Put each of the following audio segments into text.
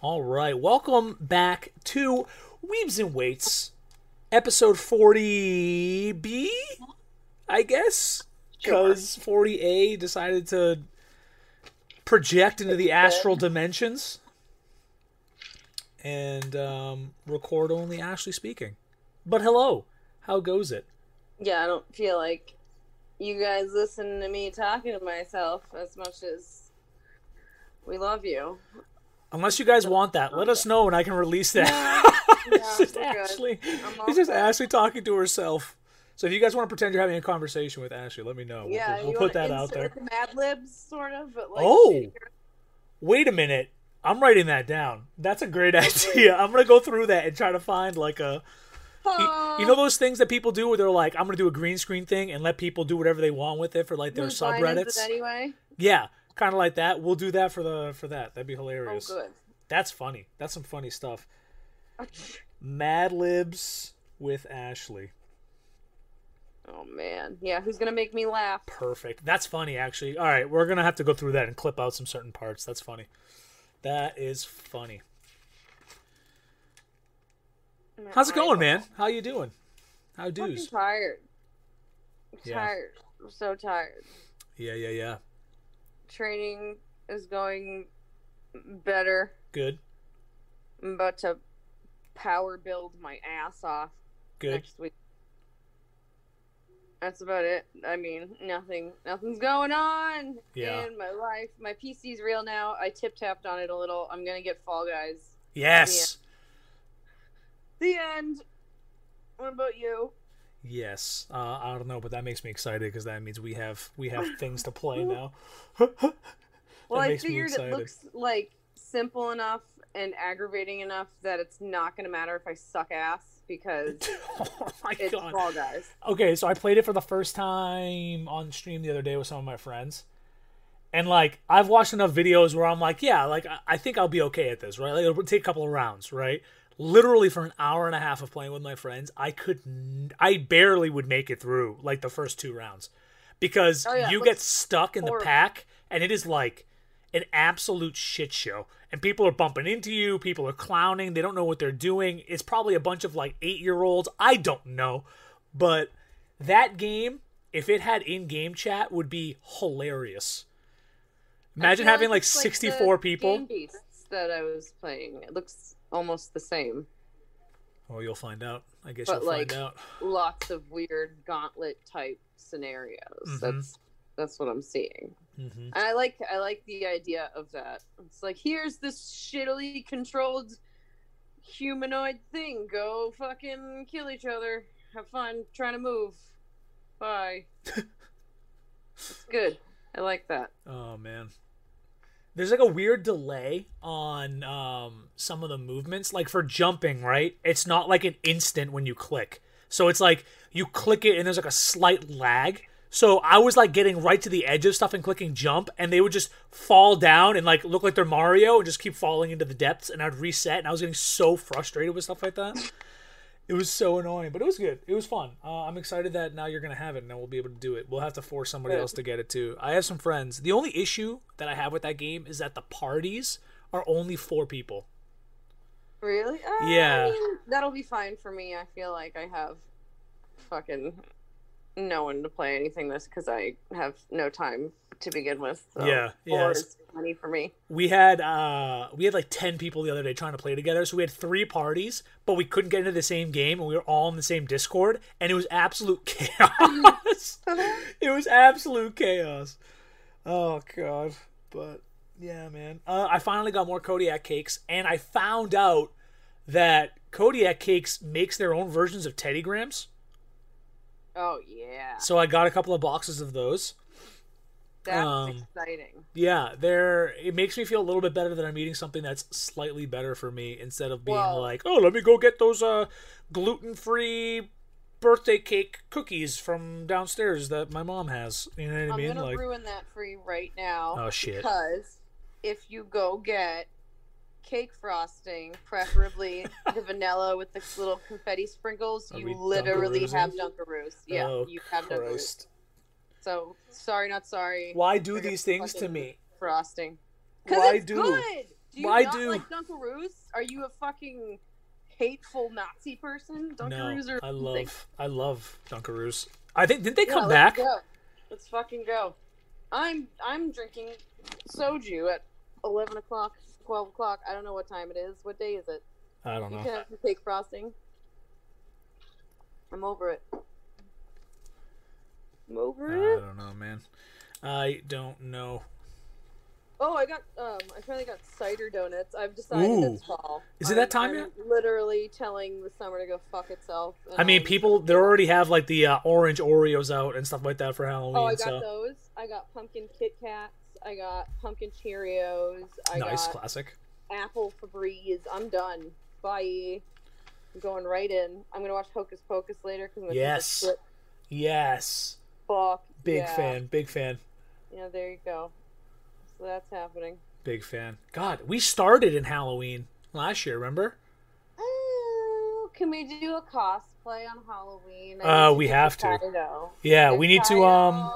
All right, welcome back to Weaves and Weights, episode 40B, I guess, because 40A decided to project into the astral dimensions and um, record only Ashley speaking. But hello, how goes it? Yeah, I don't feel like you guys listen to me talking to myself as much as we love you. Unless you guys want that, let us know and I can release that. No, it's just. Ashley. It's just. Ashley talking to herself. So if you guys want to pretend you're having a conversation with Ashley, let me know. We'll- Yeah, we'll, put that out there. Mad Libs, sort of, but like. Oh. shittier. Wait a minute. I'm writing that down. That's a great idea. I'm gonna go through that and try to find like a you, you know those things that people do where they're like, I'm gonna do a green screen thing and let people do whatever they want with it for like their Whose line is subreddits. anyway. Yeah, kind of like that. We'll do that for the for that. That'd be hilarious. Oh, good. That's funny. That's some funny stuff. Mad Libs with Ashley. Oh man, yeah. Who's gonna make me laugh? Perfect. That's funny, actually. All right, we're gonna have to go through that and clip out some certain parts. That's funny. That is funny. How's it going, man? How you doing? How I'm tired. I'm Yeah. Tired. I'm so tired. Yeah, yeah, yeah. Training is going better. Good, I'm about to power build my ass off good. next week. That's about it. I mean, nothing, nothing's going on Yeah. in my life. My PC's real now. I tip tapped on it a little. I'm gonna get Fall Guys. Yes, The end. What about you? Yes. Uh, I don't know, but that makes me excited because that means we have we have things to play now. Well, I figured it looks like simple enough and aggravating enough that it's not gonna matter if I suck ass because oh my it's god. Fall Guys. okay, so I played it for the first time on stream the other day with some of my friends. And like I've watched enough videos where I'm like, yeah, like I- I think I'll be okay at this, right? Like it'll take a couple of rounds, right? Literally for an hour and a half of playing with my friends, I could n- I barely would make it through like the first two rounds. Because Oh, yeah, you get stuck in the pack and it is like an absolute shit show. And people are bumping into you, people are clowning, they don't know what they're doing. It's probably a bunch of like 8-year-olds. I don't know. But that game, if it had in-game chat, would be hilarious. Imagine having like the 64 people. That I was playing. It looks almost the same. Oh, you'll find out. I guess But, you'll like, find out. Lots of weird gauntlet type scenarios. Mhm. That's that's what I'm seeing. hmm I like I like the idea of that. It's like here's this shittily controlled humanoid thing. Go fucking kill each other. Have fun trying to move. Bye. it's good. I like that. Oh man. There's like a weird delay on um, some of the movements. Like for jumping, right? It's not like an instant when you click. So it's like you click it and there's like a slight lag. So I was like getting right to the edge of stuff and clicking jump, and they would just fall down and like look like they're Mario and just keep falling into the depths. And I'd reset, and I was getting so frustrated with stuff like that. It was so annoying, but it was good. It was fun. Uh, I'm excited that now you're gonna have it, and then we'll be able to do it. We'll have to force somebody Good. else to get it too. I have some friends. The only issue that I have with that game is that the parties are only four people. Really? Uh, Yeah. I mean, that'll be fine for me. I feel like I have fucking no one to play anything this because I have no time to begin with. So Yeah, yeah, is for me. We had uh we had like ten people the other day trying to play together, so we had three parties, but we couldn't get into the same game, and we were all in the same Discord, and it was absolute chaos. it was absolute chaos. Oh god, but yeah, man. Uh, I finally got more Kodiak cakes, and I found out that Kodiak cakes makes their own versions of Teddy Grahams. Oh yeah, So I got a couple of boxes of those. that's um, exciting. Yeah, they're it makes me feel a little bit better that I'm eating something that's slightly better for me instead of being Well- like, oh, let me go get those uh gluten-free birthday cake cookies from downstairs that my mom has. You know what I mean? I'm gonna Like, ruin that for you right now. Oh, shit. Because if you go get cake frosting, preferably the vanilla with the little confetti sprinkles, Are you literally Dunkaroos-ing? have Dunkaroos. Yeah, oh, you have Dunkaroos. So sorry, not sorry. Why do these things to me? Frosting. Why it's do? good, Do you I not do. like Dunkaroos? Are you a fucking hateful Nazi person? Dunkaroos no, are I love I love Dunkaroos. I think did they Yeah, come let's back? go. Let's fucking go. I'm I'm drinking soju at eleven o'clock, twelve o'clock. I don't know what time it is. What day is it? I don't You know. can have frosting. I'm over it. I'm over it. I don't know, man. I don't know. Oh, I got um, I finally got cider donuts. I've decided Ooh. it's fall. Is it that I'm- time I'm yet? Literally telling the summer to go fuck itself. I mean, people they already have like the uh, orange Oreos out and stuff like that for Halloween. Oh, I got so those. I got pumpkin Kit Kats. I got pumpkin Cheerios. I nice, got classic. apple Febreze. I'm done. Bye. I'm going right in. I'm gonna watch Hocus Pocus later because Yes. Yes, Fuck. big yeah. fan, big fan, Yeah, there you go. So that's happening. big fan. God, we started in Halloween last year. Remember? Oh, can we do a cosplay on Halloween? Uh, we have to. Yeah, we need to um.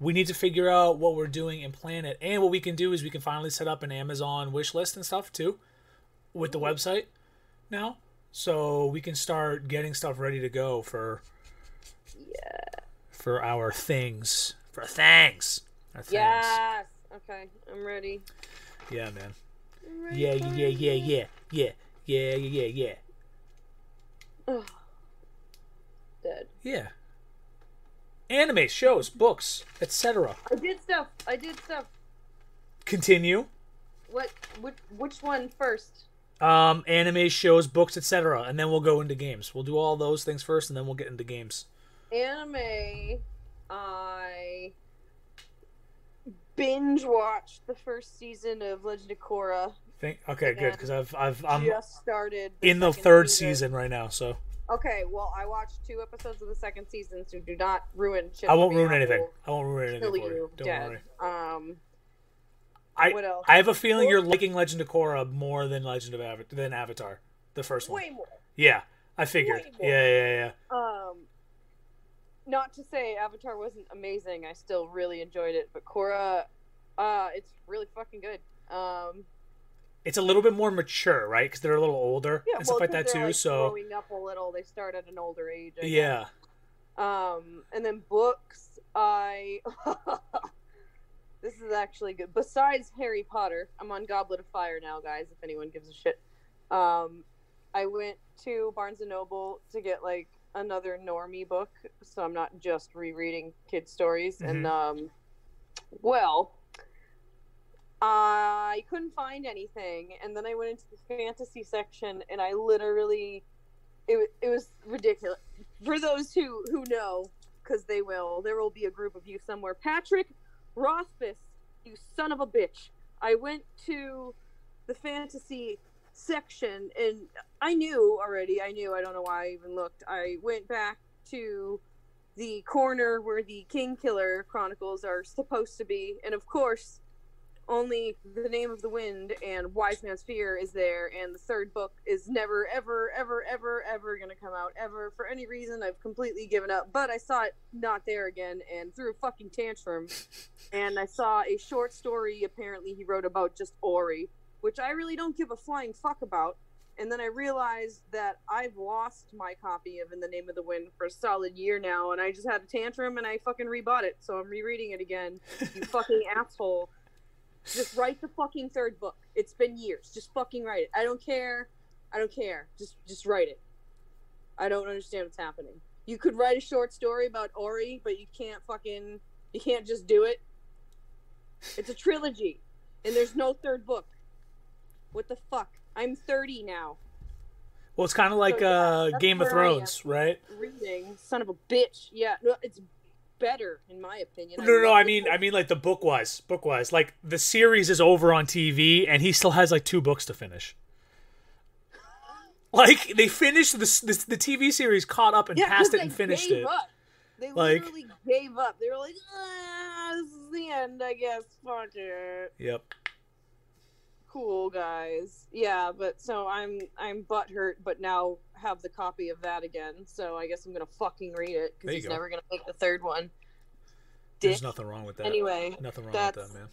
We need to figure out what we're doing and plan it. And what we can do is we can finally set up an Amazon wish list and stuff too with the website now. So we can start getting stuff ready to go for Yeah. for our things. For things. Our things. Yes. Okay, I'm ready. Yeah, man. Ready Yeah, yeah, yeah, yeah, yeah, yeah, yeah, yeah, yeah. Ugh. Dead. Yeah. Anime, shows, books, etc. I did stuff. I did stuff. Continue. What? Which? Which one first? Um, anime, shows, books, etc. And then we'll go into games. We'll do all those things first, and then we'll get into games. Anime. I binge watched the first season of Legend of Korra. Think. Okay, good. Because I've, I've, I'm just started in the third season right now, so Okay, well, I watched two episodes of the second season, so do not ruin shit. I won't ruin anything. I won't ruin anything for you. Don't dead. worry. Um, I, what else? I have a feeling you're liking Legend of Korra more than Legend of Avatar than Avatar, the first one. way more. Yeah, I figured. Yeah, yeah, yeah. Um, not to say Avatar wasn't amazing. I still really enjoyed it, but Korra, uh, it's really fucking good. Um, It's a little bit more mature, right? Because they're a little older yeah, and well, stuff like that too. like, so growing up a little, they start at an older age. I guess. yeah, Um, and then books, I. this is actually good. Besides Harry Potter, I'm on Goblet of Fire now, guys. If anyone gives a shit, um, I went to Barnes and Noble to get like another normie book, so I'm not just rereading kid stories. And um, well, I couldn't find anything, and then I went into the fantasy section, and I literally, it it was ridiculous. For those who who know, because they will, there will be a group of you somewhere. Patrick Rothfuss, you son of a bitch! I went to the fantasy section, and I knew already. I knew. I don't know why I even looked. I went back to the corner where the Kingkiller Chronicles are supposed to be, and of course, only the name of the wind and Wise Man's Fear is there, and the third book is never, ever, ever, ever, ever gonna come out ever for any reason. I've completely given up, but I saw it not there again and threw a fucking tantrum. and I saw a short story apparently he wrote about just Auri, which I really don't give a flying fuck about. And then I realized that I've lost my copy of In the Name of the Wind for a solid year now, and I just had a tantrum and I fucking rebought it, so I'm rereading it again. You fucking asshole. Just write the fucking third book. It's been years. Just fucking write it. I don't care. I don't care. Just just write it. I don't understand what's happening. You could write a short story about Auri, but you can't fucking you can't just do it. It's a trilogy, and there's no third book. What the fuck? I'm 30 now. well, it's kind of like So, yeah, uh, Game of where I am. Thrones, right? Reading, son of a bitch. Yeah, no, it's better in my opinion. No, no, no. I mean, book. I mean, like the book wise, book wise. Like the series is over on TV, and he still has like two books to finish. Like they finished the the, the TV series, caught up and Yeah, passed it and finished it. Up. They Like- literally gave up. They were like, ah, "This is the end, I guess. Fuck it." Yep. Cool guys. Yeah, but so I'm I'm butthurt, but now have the copy of that again. So I guess I'm gonna fucking read it because he's go. never gonna make the third one. There's nothing wrong with that. Anyway, nothing wrong with that, man.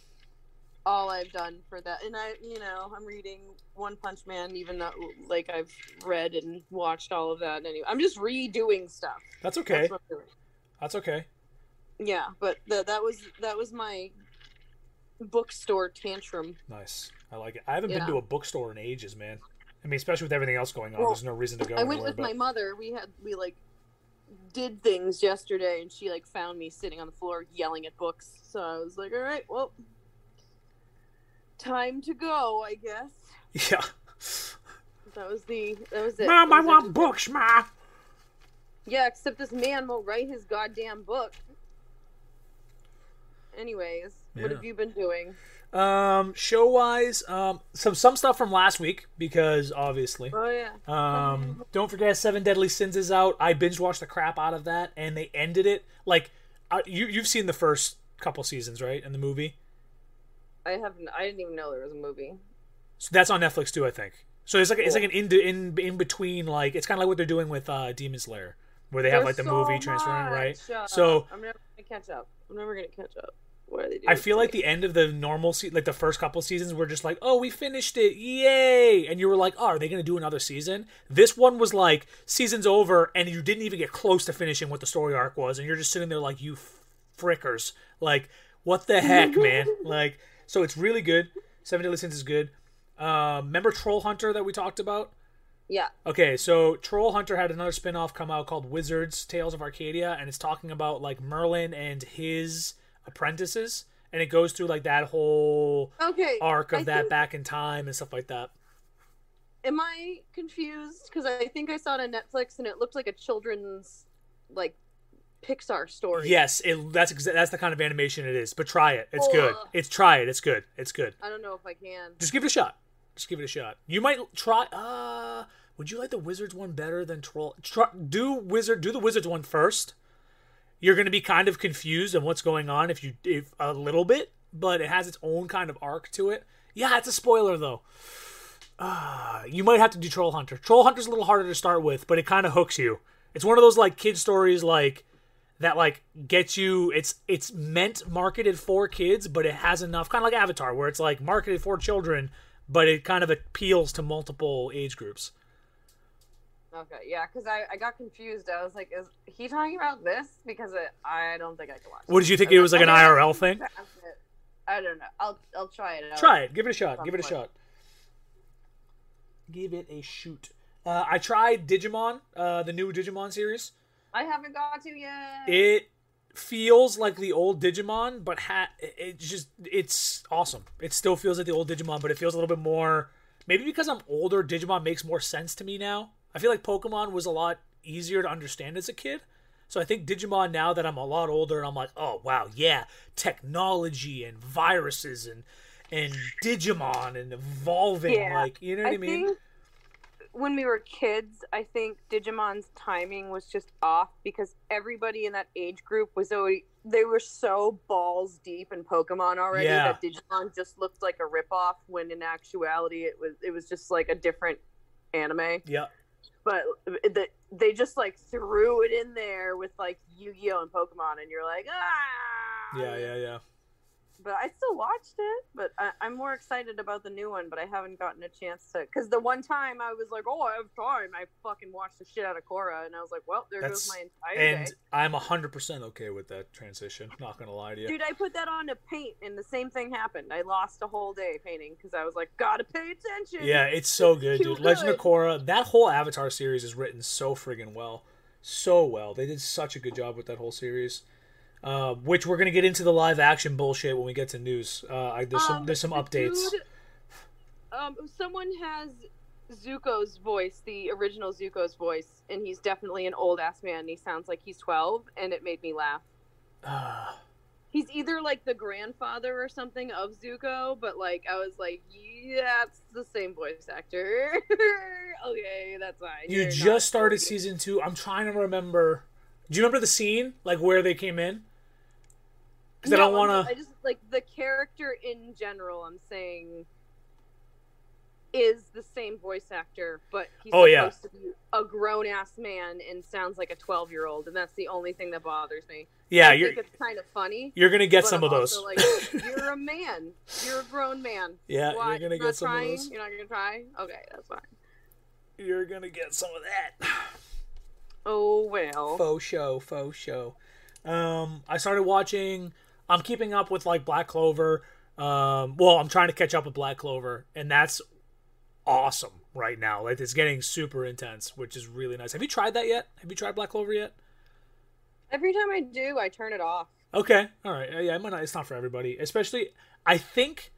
all I've done for that. And I, you know, I'm reading One Punch Man, even though like I've read and watched all of that. Anyway, I'm just redoing stuff. That's okay. That's what I'm doing. That's okay. Yeah, but the, that was that was my bookstore tantrum. Nice. I like it. I haven't Yeah. been to a bookstore in ages, man. I mean, especially with everything else going on, Well, there's no reason to go I went anywhere. with but my mother. We had we like did things yesterday, and she like found me sitting on the floor yelling at books. So I was like, all right, well, time to go, I guess. yeah. That was the that was it. Mom, That I want everything. books, Ma. Yeah, except this man won't write his goddamn book. Anyways, what have you been doing? Um, show wise, um, some some stuff from last week because obviously. Oh yeah. Um, don't forget Seven Deadly Sins is out. I binge watched the crap out of that, and they ended it like you you've seen the first couple seasons, right? In the movie, I haven't. I didn't even know there was a movie. so that's on Netflix too, I think. So it's like it's like an in in in between, like it's kind of like what they're doing with uh, Demon Slayer, where they have like the so movie transferring, right? uh, So I'm never gonna catch up. I'm never gonna catch up. What are they doing? I feel like the end of the normal, se- like the first couple seasons, were just like, oh, we finished it, yay! And you were like, oh, are they going to do another season? This one was like, season's over, and you didn't even get close to finishing what the story arc was, and you're just sitting there like, you frickers, like, what the heck, man? Like, so it's really good. Seven Deadly Sins is good. Um, remember Troll Hunter that we talked about? Yeah. Okay, so Troll Hunter had another spin-off come out called Wizards Tales of Arcadia, and it's talking about like Merlin and his apprentices, and it goes through like that whole Okay. arc of I that back in time and stuff like that. Am I confused? Because I think I saw it on Netflix and it looked like a children's like Pixar story. Yes, it, that's exa- that's the kind of animation it is. But try it; it's good. It's try it; it's good. It's good. I don't know if I can. Just give it a shot. Just give it a shot. You might try. Uh, would you like the Wizards one better than Troll? Try, do Wizard. Do the Wizards one first. You're going to be kind of confused on what's going on if you if a little bit, but it has its own kind of arc to it. Yeah, it's a spoiler though. Uh, you might have to do Troll Hunter. Troll Hunter's a little harder to start with, but it kind of hooks you. It's one of those like kid stories like that like gets you it's it's meant marketed for kids but it has enough kind of like avatar where it's like marketed for children but it kind of appeals to multiple age groups Okay, yeah, because I, I got confused. I was like, is he talking about this? Because it, I don't think I can watch. what did you think it was like an irl thing I don't know. I'll I'll try it out. try it give it a shot give it a shot give it a shoot uh, i tried digimon uh, the new digimon series I haven't got to yet. it feels like the old digimon but ha- it just it's awesome it still feels like the old digimon but it feels a little bit more maybe because i'm older digimon makes more sense to me now i feel like pokemon was a lot easier to understand as a kid so i think digimon now that i'm a lot older and i'm like oh wow yeah technology and viruses and and digimon and evolving Yeah, like you know what i, mean think when we were kids, I think Digimon's timing was just off because everybody in that age group was always they were so balls deep in Pokemon already Yeah. that Digimon just looked like a ripoff when in actuality it was it was just like a different anime. yeah But the, they just like threw it in there with like Yu-Gi-Oh and Pokemon, and you're like, ah. yeah yeah yeah but I still watched it. But I, I'm more excited about the new one. But I haven't gotten a chance to because the one time I was like, "Oh, I have time," I fucking watched the shit out of Korra, and I was like, "Well, there That's- goes my entire and day." i'm 100% okay with that transition not gonna lie to you Dude, I put that on to paint, and the same thing happened. I lost a whole day painting because I was like, "Gotta pay attention." Yeah, it's so good, dude. Legend of good. Korra, that whole Avatar series is written so friggin' well. So well. They did such a good job with that whole series. Uh, which we're gonna get into the live action bullshit when we get to news. Uh, I, there's some Um, there's some updates. dude- um, someone has Zuko's voice, the original Zuko's voice, and he's definitely an old ass man. He sounds like he's twelve, and it made me laugh. Ah, He's either like the grandfather or something of Zuko, but like I was like, yeah, it's the same voice actor. okay, that's fine. you You're just started season two. I'm trying to remember. Do you remember the scene like where they came in? Because I don't want to. I just like the character in general. I'm saying is the same voice actor, but he's Oh, yeah. to be a grown ass man and sounds like a twelve year old, and that's the only thing that bothers me. Yeah, I you're think it's kind of funny. you're gonna get some I'm of those. Like, you're a man. You're a grown man. yeah, Why? you're gonna not get some trying? of those. You're not gonna try. Okay, that's fine. You're gonna get some of that. Oh well. Faux show, faux show. Um, I started watching. I'm keeping up with like Black Clover. Um, well, I'm trying to catch up with Black Clover, and that's awesome right now. Like it's getting super intense, which is really nice. Have you tried that yet? Have you tried Black Clover yet? Every time I do, I turn it off. Okay, all right. Yeah, not, it's not for everybody. Especially, I think,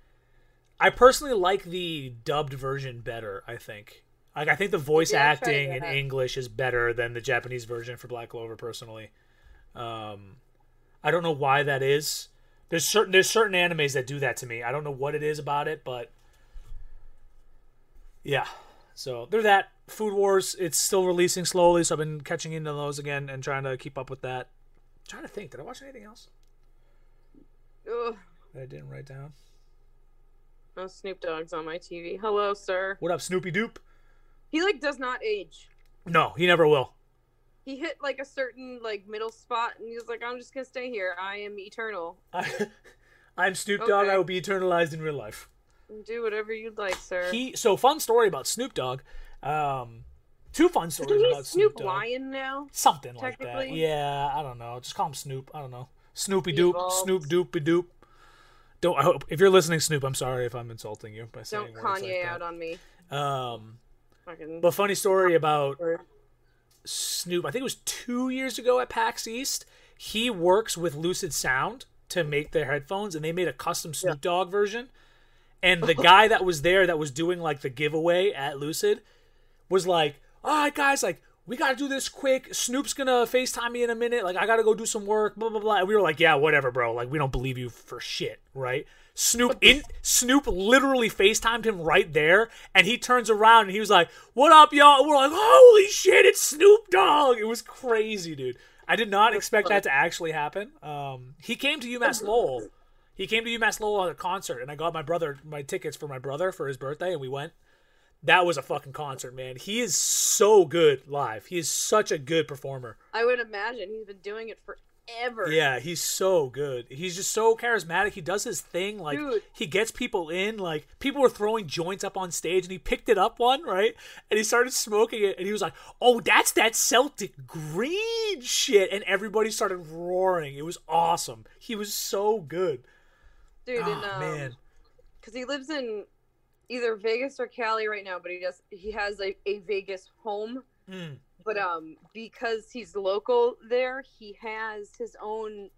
I personally like the dubbed version better. I think, like, I think the voice Yeah, acting in. English is better than the Japanese version for Black Clover. Personally, um, I don't know why that is. There's certain there's certain animes that do that to me. I don't know what it is about it, but yeah. So they're that Food Wars. It's still releasing slowly, so I've been catching into those again and trying to keep up with that. trying to think, did I watch anything else? Ugh. that I didn't write down. Oh, Snoop Dogg's on my TV. Hello, sir. What up, Snoopy Doop? He like does not age. No, he never will. He hit like a certain like middle spot, and he was like, "I'm just gonna stay here. I am eternal. I, I'm Snoop Dogg. Okay. I will be eternalized in real life. Do whatever you'd like, sir." He so fun story about Snoop Dogg. Um, two fun stories Isn't about Snoop Snoop. Lion now? Something like that. Yeah, I don't know. Just call him Snoop. I don't know. Snoopy Doop. Snoop Doopy Doop. Don't. I hope if you're listening, Snoop. I'm sorry if I'm insulting you by saying Don't Kanye like out on me. Um, Fucking. but funny story about Snoop, I think it was two years ago at PAX East. He works with LucidSound to make their headphones, and they made a custom Snoop Dogg version. And the guy that was there that was doing like the giveaway at Lucid was like, "All right, guys, like we gotta do this quick. Snoop's gonna Facetime me in a minute. Like I gotta go do some work. Blah blah blah." And we were like, "Yeah, whatever, bro. Like we don't believe you for shit, right?" Snoop in Snoop literally FaceTimed him right there, and he turns around and he was like, "What up, y'all?" And we're like, "Holy shit, it's Snoop Dogg!" It was crazy, dude. I did not expect that to actually happen. Um, he came to UMass Lowell. He came to UMass Lowell on a concert, and I got my brother my tickets for my brother for his birthday, and we went. That was a fucking concert, man. He is so good live. He is such a good performer. I would imagine he's been doing it forever. Yeah, he's so good. He's just so charismatic. He does his thing. Like Dude. he gets people in. Like people were throwing joints up on stage, and he picked it up one right, and he started smoking it, and he was like, "Oh, that's that Celtic green shit," and everybody started roaring. It was awesome. He was so good. dude. Oh, and, um, man, because he lives in either Vegas or Cali right now, but he does he has a, a Vegas home. Mm. But um, because he's local there, he has his own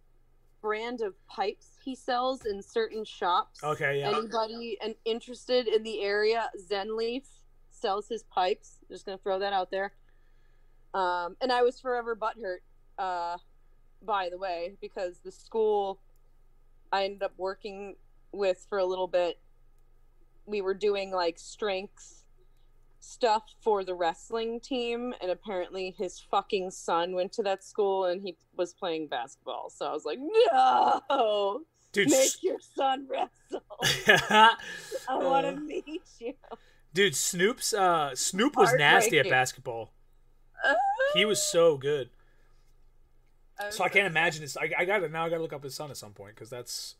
brand of pipes he sells in certain shops. Okay, yeah. Anybody and interested in the area, Zenleaf sells his pipes. Just gonna throw that out there. Um, and I was forever butthurt, uh, by the way, because the school I ended up working with for a little bit, we were doing like strength stuff for the wrestling team, and apparently his fucking son went to that school and he was playing basketball. So I was like, no, dude. make your son wrestle. I want to Uh, meet you. dude, Snoop's uh, Snoop was nasty at basketball. He was so good. was So I can't imagine this. I, I got to now. I got to look up his son at some point because that's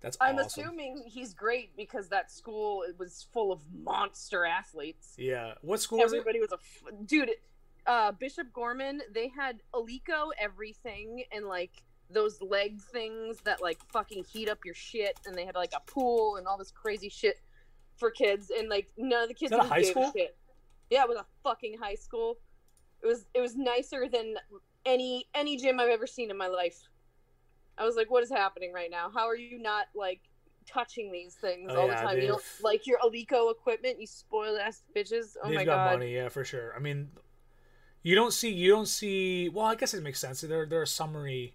that's I'm awesome. assuming he's great because that school was full of monster athletes. Yeah. What school was it? Everybody was a f- dude. Uh, Bishop Gorman. They had Alico everything and like those leg things that like fucking heat up your shit, and they had like a pool and all this crazy shit for kids, and like none of the kids that a high school? shit. Yeah, it was a fucking high school. It was it was nicer than any any gym I've ever seen in my life. I was like, what is happening right now? How are you not like touching these things Oh, all yeah, the time? You don't like your Alico equipment, you spoiled ass bitches. Oh They've my got god. money, yeah, for sure. I mean, you don't see you don't see. Well, I guess it makes sense. They're they're a summary.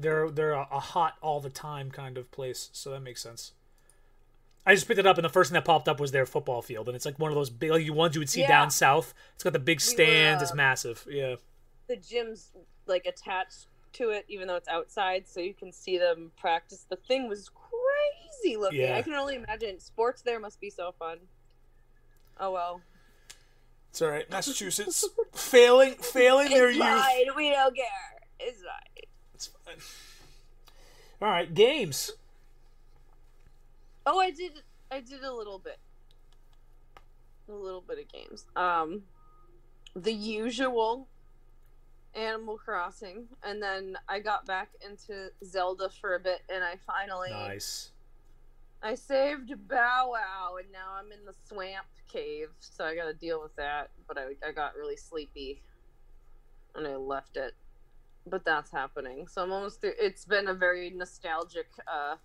They're they're a, a hot all the time kind of place, so that makes sense. I just picked it up, and the first thing that popped up was their football field, and it's like one of those big like, ones you would see Yeah. down south. It's got the big We were, stands. it's uh, massive. Yeah. The gym's like attached to it, even though it's outside, so you can see them practice. The thing was crazy looking. Yeah. I can only imagine. Sports there must be so fun. Oh well. It's all right. Massachusetts failing, failing their It's youth. fine. We don't care. It's fine. It's fine. All right, games. Oh, I did. I did a little bit. A little bit of games. Um, the usual Animal Crossing, and then I got back into Zelda for a bit, and I finally Nice. I saved Bow Wow, and now I'm in the swamp cave, so I got to deal with that. But I I got really sleepy, and I left it. But that's happening, so I'm almost through. It's been a very nostalgic uh,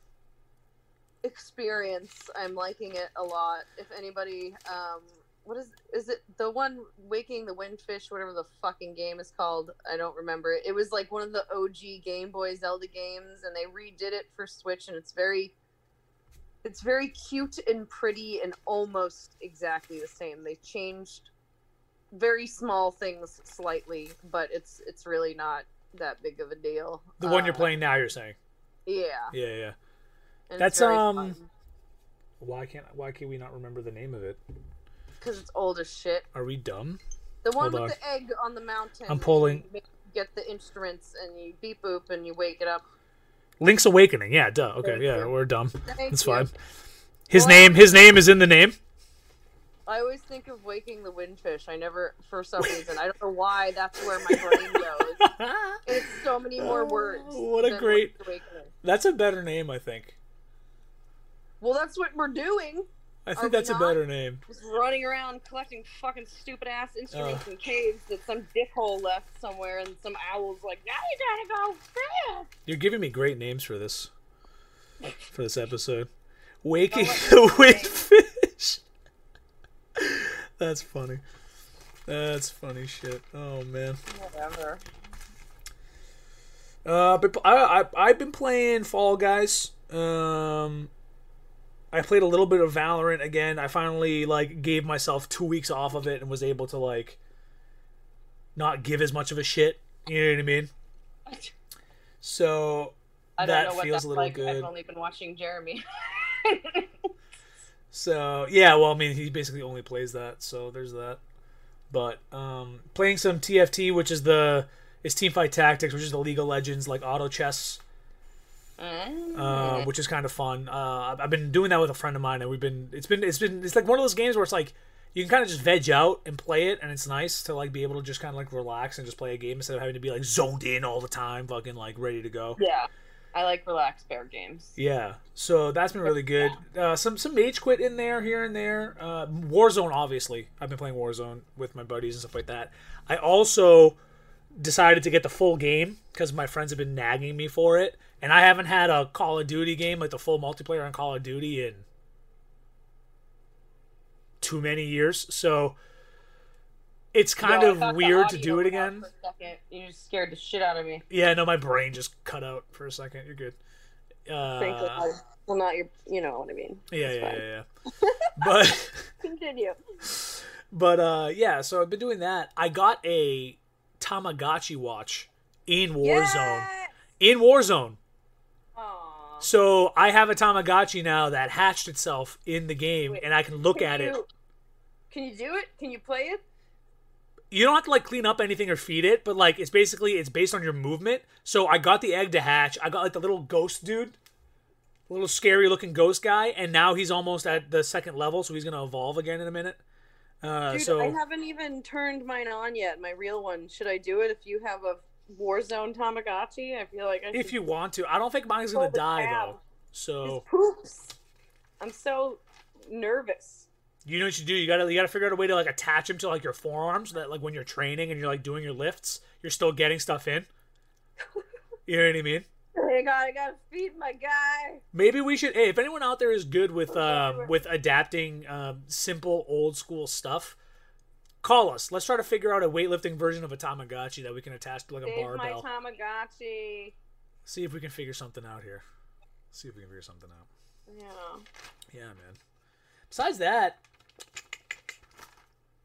experience. I'm liking it a lot. If anybody, um, what is is it? The one waking the windfish, whatever the fucking game is called. I don't remember it. It was like one of the OG Game Boy Zelda games, and they redid it for Switch, and it's very it's very cute and pretty and almost exactly the same. They changed very small things slightly, but it's it's really not that big of a deal. The one you're Uh, playing now, you're saying. Yeah. Yeah, yeah. and That's, um, fun, Why can't Why can't we not remember the name of it? Because it's old as shit. Are we dumb? The one Hold with on. the egg on the mountain. I'm pulling- get the instruments and you beep boop and you wake it up. Link's Awakening. Yeah, duh. Okay, Thank yeah, you. we're dumb. Thank That's you. fine. His Well, name. His name is in the name. I always think of waking the windfish. I never, for some reason, I don't know why. That's where my brain goes. It's so many more Oh, words. what a great-. That's a better name, I think. Well, that's what we're doing. I think that's a better name. Just running around collecting fucking stupid ass instruments in caves that some dickhole left somewhere, and some owl's like, "Now you gotta go fast." You're giving me great names for this. For this episode. Waking the Windfish. That's funny. That's funny shit. Oh man. Whatever. Uh, but I, I I've been playing Fall Guys. Um, I played a little bit of Valorant again. I finally like gave myself two weeks off of it and was able to like not give as much of a shit. You know what I mean? So I That feels a little like. good. I've only been watching Jeremy. So yeah, well, I mean, he basically only plays that, so there's that. But um, playing some TFT, which is the is Teamfight Tactics, which is the League of Legends like auto chess. Uh, which is kind of fun. Uh, I've- been doing that with a friend of mine, and we've been it's been it's been it's like one of those games where it's like you can kind of just veg out and play it, and it's nice to like be able to just kind of like relax and just play a game instead of having to be like zoned in all the time, fucking like ready to go. yeah, I like relaxed bear games. Yeah, so that's been really good. Uh, some some Mage Quit in there here and there. Uh, Warzone, obviously, I've been playing Warzone with my buddies and stuff like that. I also decided to get the full game because my friends have been nagging me for it, and I haven't had a Call of Duty game like the full multiplayer on Call of Duty in too many years. So it's kind Yo, of weird to do it again. For a second. You just scared the shit out of me. Yeah, no, my brain just cut out for a second. You're good. Uh, God. Well, not your. You know what I mean. yeah, yeah, yeah, yeah. But. Continue. But uh yeah, so I've been doing that. I got a Tamagotchi watch in Warzone. Yeah! In Warzone. So I have a Tamagotchi now that hatched itself in the game Wait, and I can look Can at it. Can you do it? Can you play it? You don't have to like clean up anything or feed it, but like it's basically it's based on your movement. So I got the egg to hatch. I got like the little ghost dude. Little scary looking ghost guy, and now he's almost at the second level, so he's gonna evolve again in a minute. Uh, Dude, so I haven't even turned mine on yet. My real one. Should I do it if you have a Warzone Tamagotchi? I feel like I if you want to, I don't think mine's gonna die tab. though. So poops. I'm so nervous. You know what you do? You gotta you gotta figure out a way to like attach him to like your forearms so that like when you're training and you're like doing your lifts, you're still getting stuff in. You know what I mean? I got, I gotta feed my guy. Maybe we should. Hey, if anyone out there is good with um, with adapting um, simple old school stuff, call us. Let's try to figure out a weightlifting version of a Tamagotchi that we can attach to like a Save my. Tamagotchi. See if we can figure something out here. See if we can figure something out. Yeah. Yeah, man. Besides that,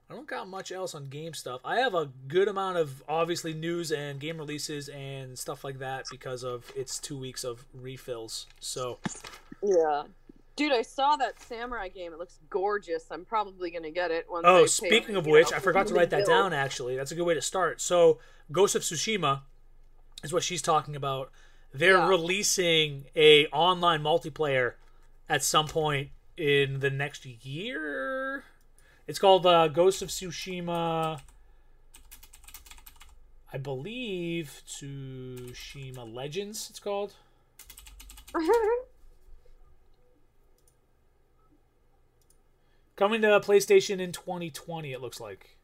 I don't got much else on game stuff. I have a good amount of obviously news and game releases and stuff like that because of its two weeks of refills. So Yeah. Dude, I saw that samurai game. It looks gorgeous. I'm probably gonna get it once. Oh, speaking of which, know, I forgot to write that down. Actually, that's a good way to start. So, Ghost of Tsushima is what she's talking about. They're Yeah. releasing a online multiplayer at some point in the next year. It's called uh, Ghost of Tsushima. I believe Tsushima Legends. It's called. Coming to PlayStation in 2020, it looks like.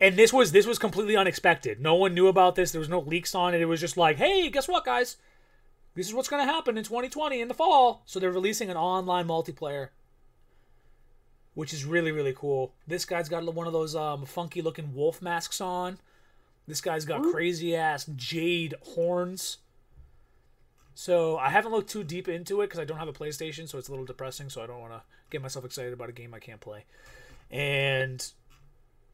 And this was this was completely unexpected. No one knew about this. There was no leaks on it. It was just like, hey, guess what, guys? This is what's going to happen in 2020 in the fall. So they're releasing an online multiplayer, which is really really cool. This guy's got one of those um, funky looking wolf masks on. This guy's got crazy ass jade horns. So I haven't looked too deep into it because I don't have a PlayStation, so it's a little depressing. So I don't want to get myself excited about a game I can't play. And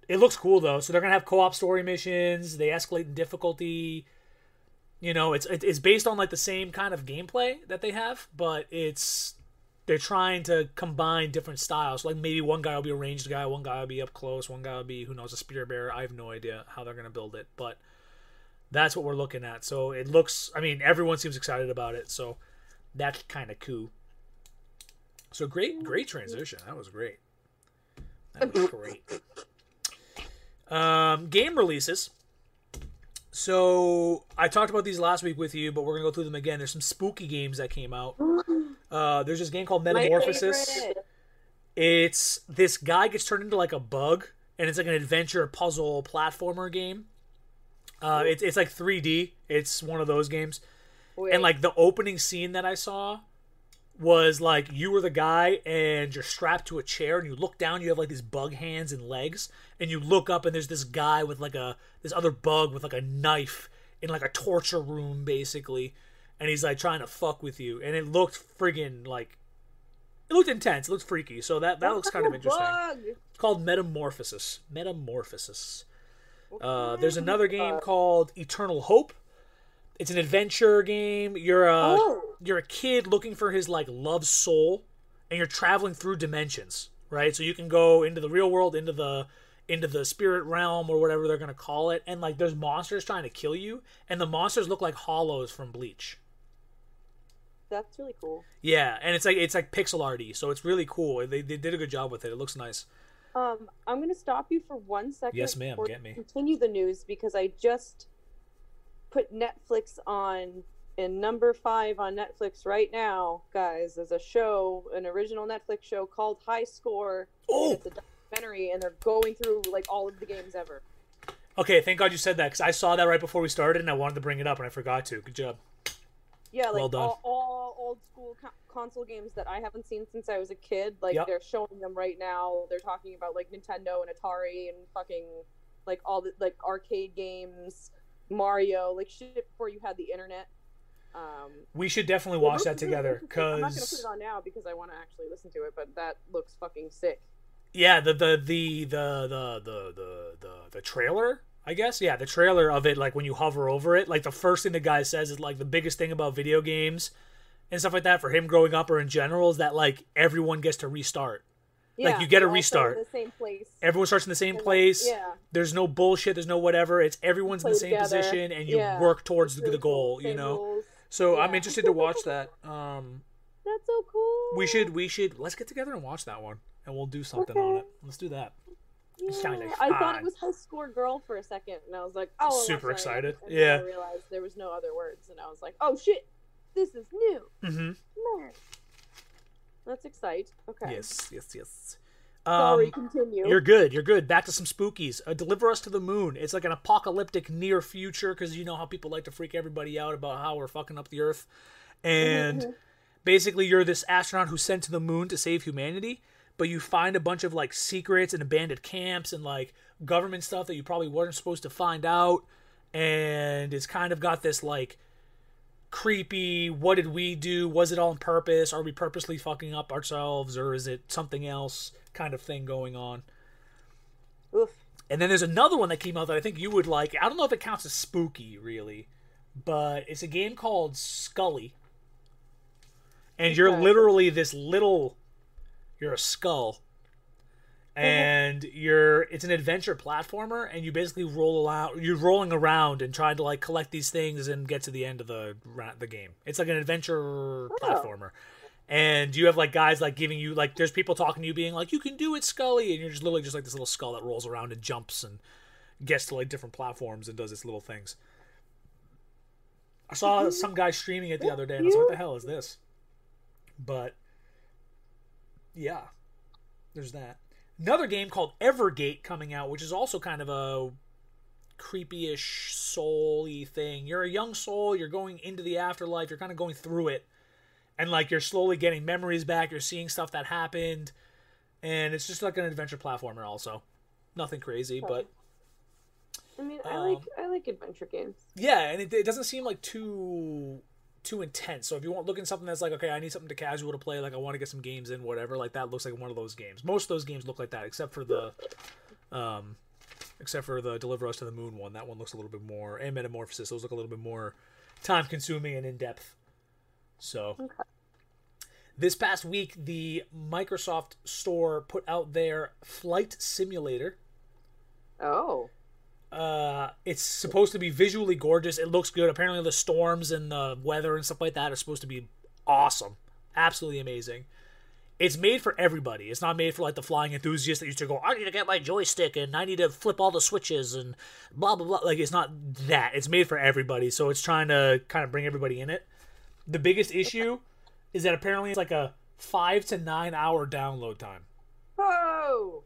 it looks cool though. So they're gonna have co-op story missions. They escalate in difficulty. You know, it's it's based on like the same kind of gameplay that they have, but it's they're trying to combine different styles. Like maybe one guy will be a ranged guy, one guy will be up close, one guy will be who knows a spear bearer. I have no idea how they're gonna build it, but that's what we're looking at. So it looks. I mean, everyone seems excited about it. So that's kind of cool. So great, great transition. That was great. That was great. Um, game releases. So I talked about these last week with you, but we're gonna go through them again. There's some spooky games that came out. Uh, there's this game called Metamorphosis. It's this guy gets turned into like a bug, and it's like an adventure puzzle platformer game. Uh, it's it's like 3D. It's one of those games, Wait, and like the opening scene that I saw was like you were the guy and you're strapped to a chair and you look down you have like these bug hands and legs and you look up and there's this guy with like a this other bug with like a knife in like a torture room basically. And he's like trying to fuck with you. And it looked friggin' like it looked intense. It looked freaky. So that that looks kind of interesting. It's called metamorphosis. Metamorphosis uh, there's another game called eternal hope. It's an adventure game. You're a Oh. you're a kid looking for his like love soul and you're traveling through dimensions right? So you can go into the real world into the into the spirit realm or whatever they're going to call it and like there's monsters trying to kill you and the monsters look like hollows from bleach. That's really cool. yeah and it's like it's like pixel arty so it's really cool. They, they did a good job with it. It looks nice Um, I'm gonna stop you for one second. Yes, ma'am, get me. Continue the news because I just put Netflix on in number five on Netflix right now, guys. There's a show, an original Netflix show called High Score. Oh! and it's a documentary, and they're going through like all of the games ever. okay thank god you said that because i saw that right before we started and i wanted to bring it up and i forgot to good job yeah, like well done. All, all old school co- console games that I haven't seen since I was a kid. Like yep. they're showing them right now. They're talking about like Nintendo and Atari and fucking like all the like arcade games, Mario, like shit before you had the internet. Um, we should definitely watch that together because I'm not gonna put it on now because I want to actually listen to it, but that looks fucking sick. Yeah, the the the the the the the, the trailer I guess. Yeah, the trailer of it, like when you hover over it, like the first thing the guy says is like the biggest thing about video games and stuff like that for him growing up or in general is that like everyone gets to restart. Yeah, like you get a they all start in restart. the same place. Everyone starts in the same And, like, place. yeah. There's no bullshit. There's no whatever. It's everyone's in the same together. position and you Yeah. work towards the, the goal. You know. So I'm interested to watch that. Um, That's so cool. we should we should let's get together and watch that one and we'll do something on it. Let's do that. Yeah, like I thought it was High Score Girl for a second, and I was like, "Oh, Super that." excited. And then Yeah. I realized there was no other words, and I was like, "Oh shit, this is new." Mm-hmm. Man. That's exciting. Okay. Yes, yes, yes. Sorry, Um, continue. you're good. You're good. Back to some spookies. Uh, Deliver Us to the Moon. It's like an apocalyptic near future because you know how people like to freak everybody out about how we're fucking up the Earth, and basically you're this astronaut who's sent to the moon to save humanity, but you find a bunch of like secrets and abandoned camps and like government stuff that you probably weren't supposed to find out, and it's kind of got this like creepy what did we do? Was it all on purpose? Are we purposely fucking up ourselves? Or is it something else kind of thing going on? Oof. and then there's another one that came out that i think you would like. I don't know if it counts as spooky really but it's a game called skully. And you're literally this little. You're a skull, and you're it's an adventure platformer, and you basically roll around. You're rolling around and trying to like collect these things and get to the end of the the game. It's like an adventure oh. platformer. And you have like guys like giving you like there's people talking to you being like you can do it Skully and you're just literally just like this little skull that rolls around and jumps and gets to like different platforms and does its little things. I saw some guy streaming it the other day and I was like, what the hell is this? But yeah, there's that. Another game called Evergate coming out, which is also kind of a creepy-ish soul-y thing. You're a young soul, you're going into the afterlife, you're kind of going through it. And like you're slowly getting memories back, you're seeing stuff that happened. And it's just like an adventure platformer also. Nothing crazy, but I mean, I Um, like I like adventure games. yeah, and it, it doesn't seem like too too intense. So if you want looking something that's like, okay, I need something to casual to play, like I want to get some games in, whatever, like that looks like one of those games. Most of those games look like that, except for the um except for the Deliver Us to the Moon one. That one looks a little bit more and Metamorphosis, those look a little bit more time consuming and in depth. So Okay. this past week the Microsoft store put out their Flight Simulator. Oh, Uh, it's supposed to be visually gorgeous. It looks good. Apparently, the storms and the weather and stuff like that are supposed to be awesome, absolutely amazing. It's made for everybody. It's not made for like the flying enthusiast that used to go, I need to get my joystick and I need to flip all the switches and blah blah blah. Like it's not that. It's made for everybody. So it's trying to kind of bring everybody in it. The biggest issue is that apparently it's like a five to nine hour download time, oh,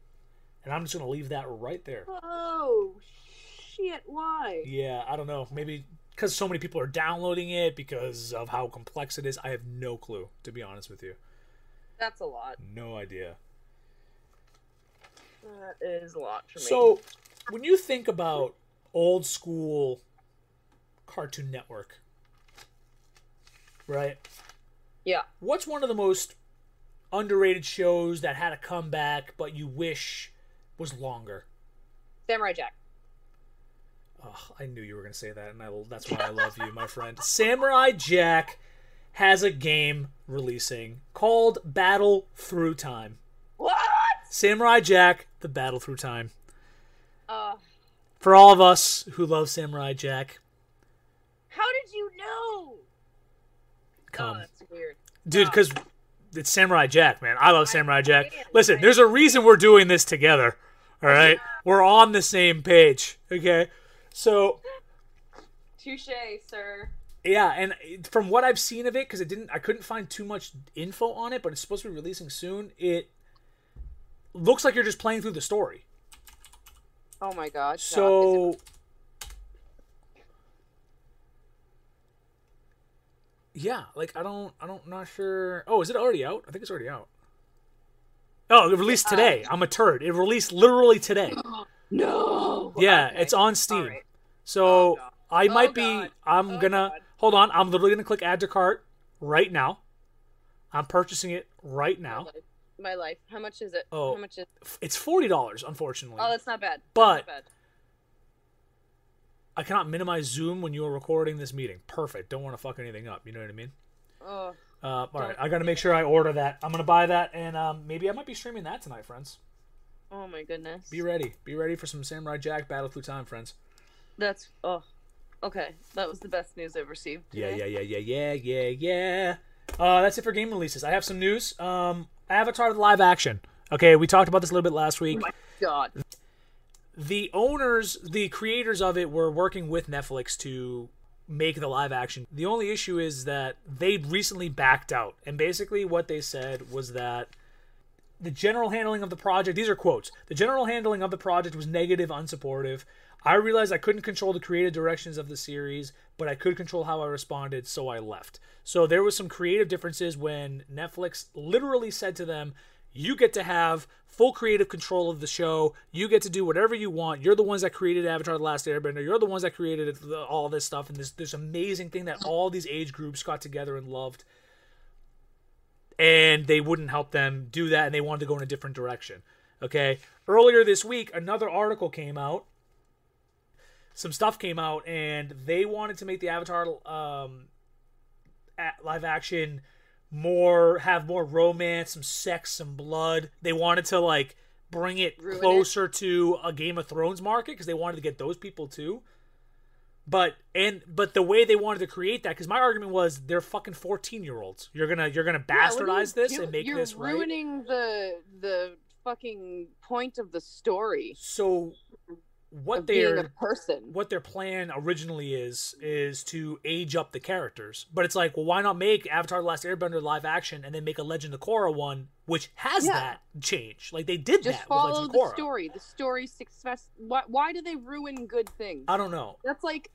and I'm just gonna leave that right there. oh, shit! Why? Yeah, I don't know. Maybe because so many people are downloading it because of how complex it is. I have no clue, to be honest with you. That's a lot. No idea. That is a lot for me. So, when you think about old school Cartoon Network, right? yeah, What's one of the most underrated shows that had a comeback but you wish was longer? Samurai Jack. Oh, I knew you were going to say that, and I, that's why I love you, my friend. Samurai Jack has a game releasing called Battle Through Time. What? Samurai Jack, the Battle Through Time. Uh, For all of us who love Samurai Jack, how did you know? come. Oh, that's weird. Dude, because it's Samurai Jack, man. I love Samurai Jack. understand. Listen, there's a reason we're doing this together, all right? We're on the same page, okay? So, Touche, sir. Yeah, and from what I've seen of it, because it didn't, I couldn't find too much info on it, but it's supposed to be releasing soon. It looks like you're just playing through the story. Oh my god. Is it- So, yeah, like I don't, I don't, not sure. Oh, is it already out? I think it's already out. Oh, it released uh, today. I'm a turd. It released literally today. no. Yeah, Okay. it's on Steam. Alright. So Oh. I Oh, might be. I'm Oh, gonna God. hold on. I'm literally gonna click add to cart right now. I'm purchasing it right My now. life. My life. How much is it? Oh. How much is? it? It's forty dollars, unfortunately. Oh, that's not bad. But- not bad. I cannot minimize Zoom when you are recording this meeting. Perfect. Don't want to fuck anything up. You know what I mean? Oh, Uh, all right. I gotta make sure I order that. I'm gonna buy that, and um, maybe I might be streaming that tonight, friends. oh my goodness. Be ready. Be ready for some Samurai Jack Battle Through Time, friends. That's oh. Okay, that was the best news I've received. Yeah, today. yeah, yeah, yeah, yeah, yeah, yeah. Uh, that's it for game releases. I have some news. Um, Avatar the live action. Okay, we talked about this a little bit last week. Oh my god. the owners, the creators of it, were working with Netflix to make the live action. The only issue is that they recently backed out, and basically what they said was that the general handling of the project. These are quotes. The general handling of the project was negative, unsupportive. I realized I couldn't control the creative directions of the series, but I could control how I responded, so I left. So there was some creative differences when Netflix literally said to them, "You get to have full creative control of the show. You get to do whatever you want. You're the ones that created Avatar: The Last Airbender. You're the ones that created all this stuff and this this amazing thing that all these age groups got together and loved." and they wouldn't help them do that and they wanted to go in a different direction. Okay. Earlier this week, another article came out. Some stuff came out and they wanted to make the Avatar um, live action more have more romance, some sex, some blood. They wanted to like bring it Ruin it. closer to a Game of Thrones market because they wanted to get those people too. But and but the way they wanted to create that because my argument was they're fucking fourteen year olds. You're gonna you're gonna Yeah, you bastardize this do- and make you're this right. ruining the the fucking point of the story So what a person. what their plan originally is is to age up the characters. But it's like, well, why not make Avatar: The Last Airbender live action and then make a Legend of Korra one, which has Yeah. that change? Like they did Just that with follow the story. The story success. Why, why do they ruin good things? I don't know. That's like,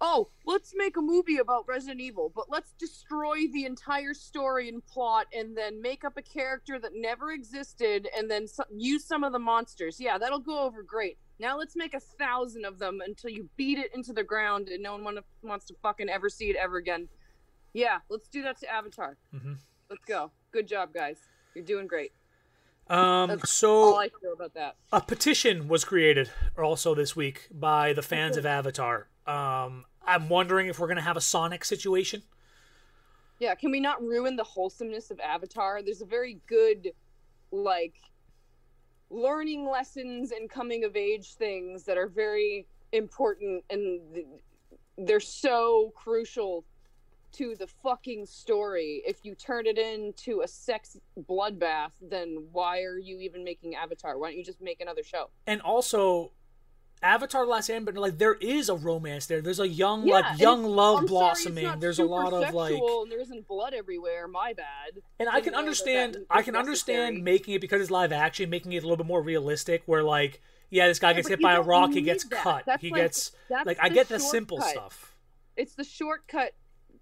oh, let's make a movie about Resident Evil, but let's destroy the entire story and plot, and then make up a character that never existed, and then so- use some of the monsters. Yeah, that'll go over great. Now let's make a thousand of them until you beat it into the ground, and no one wanna, wants to fucking ever see it ever again. Yeah, let's do that to Avatar. Mhm. Let's go. Good job, guys. You're doing great. Um, That's All so I feel about that. a petition was created also this week by the fans of Avatar. Um, I'm wondering if we're gonna have a Sonic situation. Yeah, can we not ruin the wholesomeness of Avatar? There's a very good, like, learning lessons and coming of age things that are very important and they're so crucial to the fucking story. If you turn it into a sex bloodbath, then why are you even making Avatar? Why don't you just make another show? and also Avatar: Last Airbender, like there is a romance there. There's a young, Yeah, like young love I'm blossoming. not There's a lot of like, and there isn't blood everywhere. My bad. and I can know that understand. that I can understand making it because it's live action, making it a little bit more realistic. Where like, yeah, this guy gets but hit by a rock, he gets that. cut, That's he like- gets like I get the simple stuff. It's the shortcut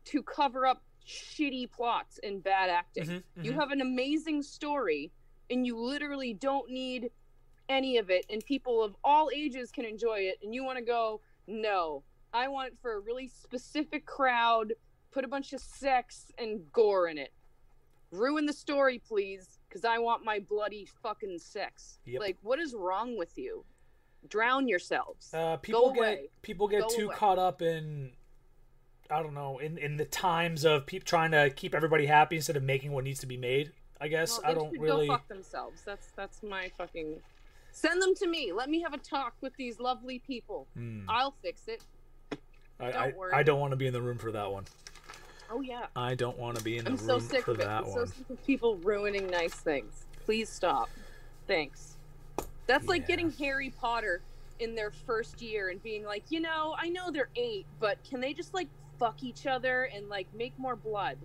to cover up shitty plots and bad acting. Mhm, You mhm. have an amazing story, and you literally don't need any of it, and people of all ages can enjoy it. And you want to go, no, I want it for a really specific crowd. Put a bunch of sex and gore in it. Ruin the story, please, because I want my bloody fucking sex. Yep. Like, what is wrong with you? Drown yourselves. Uh, people get away. people get Go too away. caught up in I don't know in in the times of peop trying to keep everybody happy instead of making what needs to be made. I guess Well, I don't really. go fuck themselves. That's that's my fucking. Send them to me. Let me have a talk with these lovely people. Hmm. I'll fix it. I, don't I, worry. I don't want to be in the room for that one. Oh yeah. I don't want to be in the I'm room so sick for of it. that I'm so one. sick of people ruining nice things. Please stop. Thanks. That's like getting Harry Potter in their first year and being like, you know, I know they're eight, but can they just like fuck each other and like make more blood?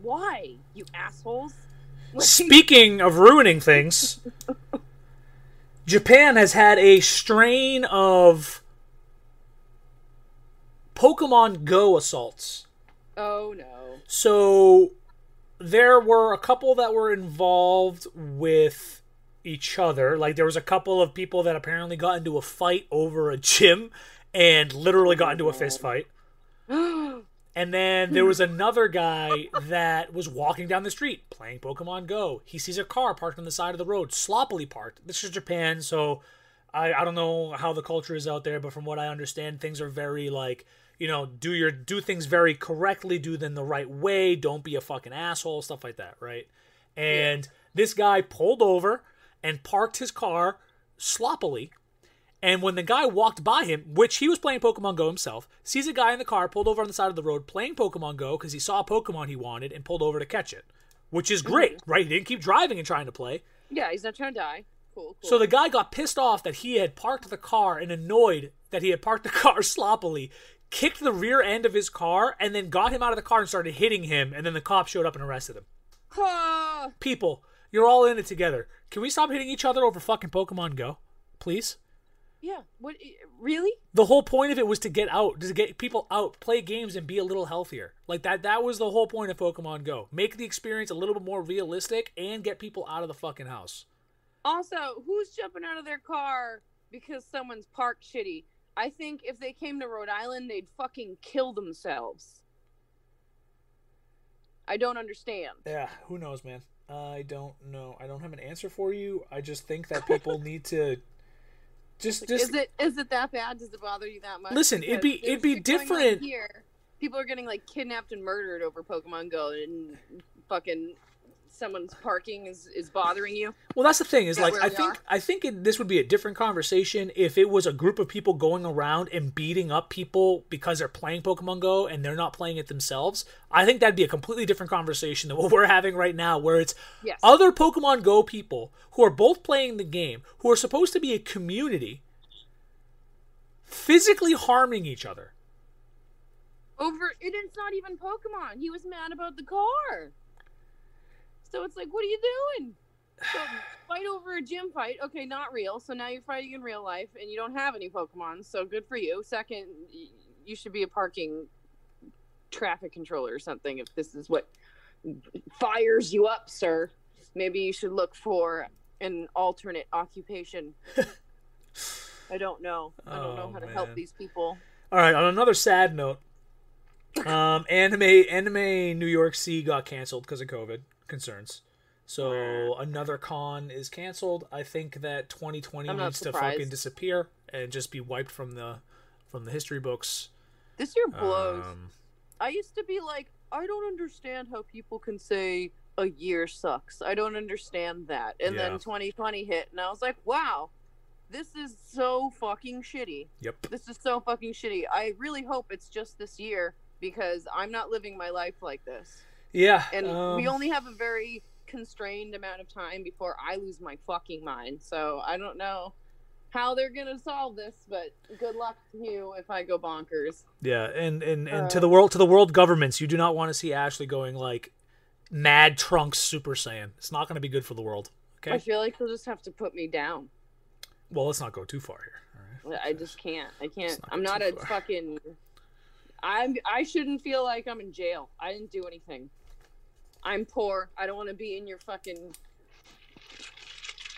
Why, you assholes? Like- Speaking of ruining things, Japan has had a strain of Pokemon Go assaults. oh no. So there were a couple that were involved with each other. Like there was a couple of people that apparently got into a fight over a gym and literally got into a fist oh. fight. And then there was another guy that was walking down the street playing Pokemon Go. He sees a car parked on the side of the road, sloppily parked. This is Japan, so I, I don't know how the culture is out there, but from what I understand, things are very like, you know, do your do things very correctly, do them the right way, don't be a fucking asshole, stuff like that, right? And this guy pulled over and parked his car sloppily and when the guy walked by him, which he was playing Pokemon Go himself, sees a guy in the car pulled over on the side of the road playing Pokemon Go because he saw a Pokemon he wanted and pulled over to catch it, which is great, mm-hmm. right? He didn't keep driving and trying to play. yeah, he's not trying to die. Cool. cool. So the guy got pissed off that he had parked the car and annoyed that he had parked the car sloppily, kicked the rear end of his car, and then got him out of the car and started hitting him. And then the cop showed up and arrested him. People, you're all in it together. Can we stop hitting each other over fucking Pokemon Go, please? Yeah. What? Eh, really? the whole point of it was to get out, to get people out, play games, and be a little healthier. Like that. That was the whole point of Pokemon Go. Make the experience a little bit more realistic and get people out of the fucking house. Also, who's jumping out of their car because someone's parked shitty? I think if they came to Rhode Island, they'd fucking kill themselves. I don't understand. Yeah, who knows, man. I don't know. I don't have an answer for you. I just think that people need to just just is it is it that bad? Does it bother you that much? Listen, it'd be- it'd be there's shit going on different. here people are getting like kidnapped and murdered over Pokemon Go, and fucking someone's parking is is bothering you. Well, that's the thing is like I think? I think it, this would be a different conversation if it was a group of people going around and beating up people because they're playing Pokemon Go and they're not playing it themselves. I think that'd be a completely different conversation than what we're having right now, where it's Yes. other Pokemon Go people who are both playing the game, who are supposed to be a community, physically harming each other. Over it is not even Pokemon. He was mad about the car. So it's like, what are you doing? So fight over a gym fight. Okay, not real. So now you're fighting in real life, and you don't have any Pokemon. So good for you. Second, you should be a parking traffic controller or something. If this is what fires you up, sir, maybe you should look for an alternate occupation. I don't know. I don't know Oh, how to help these people. All right. On another sad note, um, anime anime New York C got canceled because of COVID concerns. So another con is canceled. I think that 2020 I'm needs to fucking disappear and just be wiped from the from the history books. This year blows. Um, I used to be like, I don't understand how people can say a year sucks. I don't understand that. And Yeah. then 2020 hit, and I was like, wow, this is so fucking shitty. yep. This is so fucking shitty. I really hope it's just this year because I'm not living my life like this. Yeah. And um, we only have a very constrained amount of time before I lose my fucking mind. So I don't know how they're going to solve this, but good luck to you if I go bonkers. Yeah, and and and to Uh, the world to the world governments, you do not want to see Ashley going like mad trunks Super Saiyan. It's not going to be good for the world. Okay. I feel like they'll just have to put me down. Well, let's not go too far here. All right. I just can't. I can't. Not I'm not a far. fucking. I'm. I shouldn't feel like I'm in jail. I didn't do anything. I'm poor. I don't want to be in your fucking.